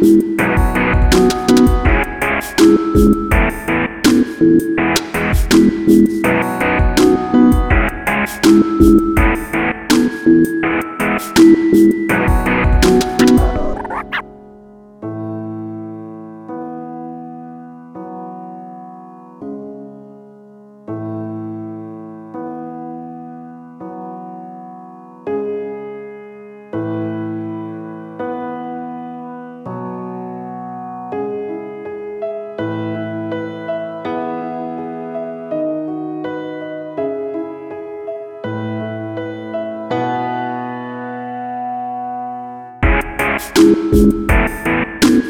thank you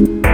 you.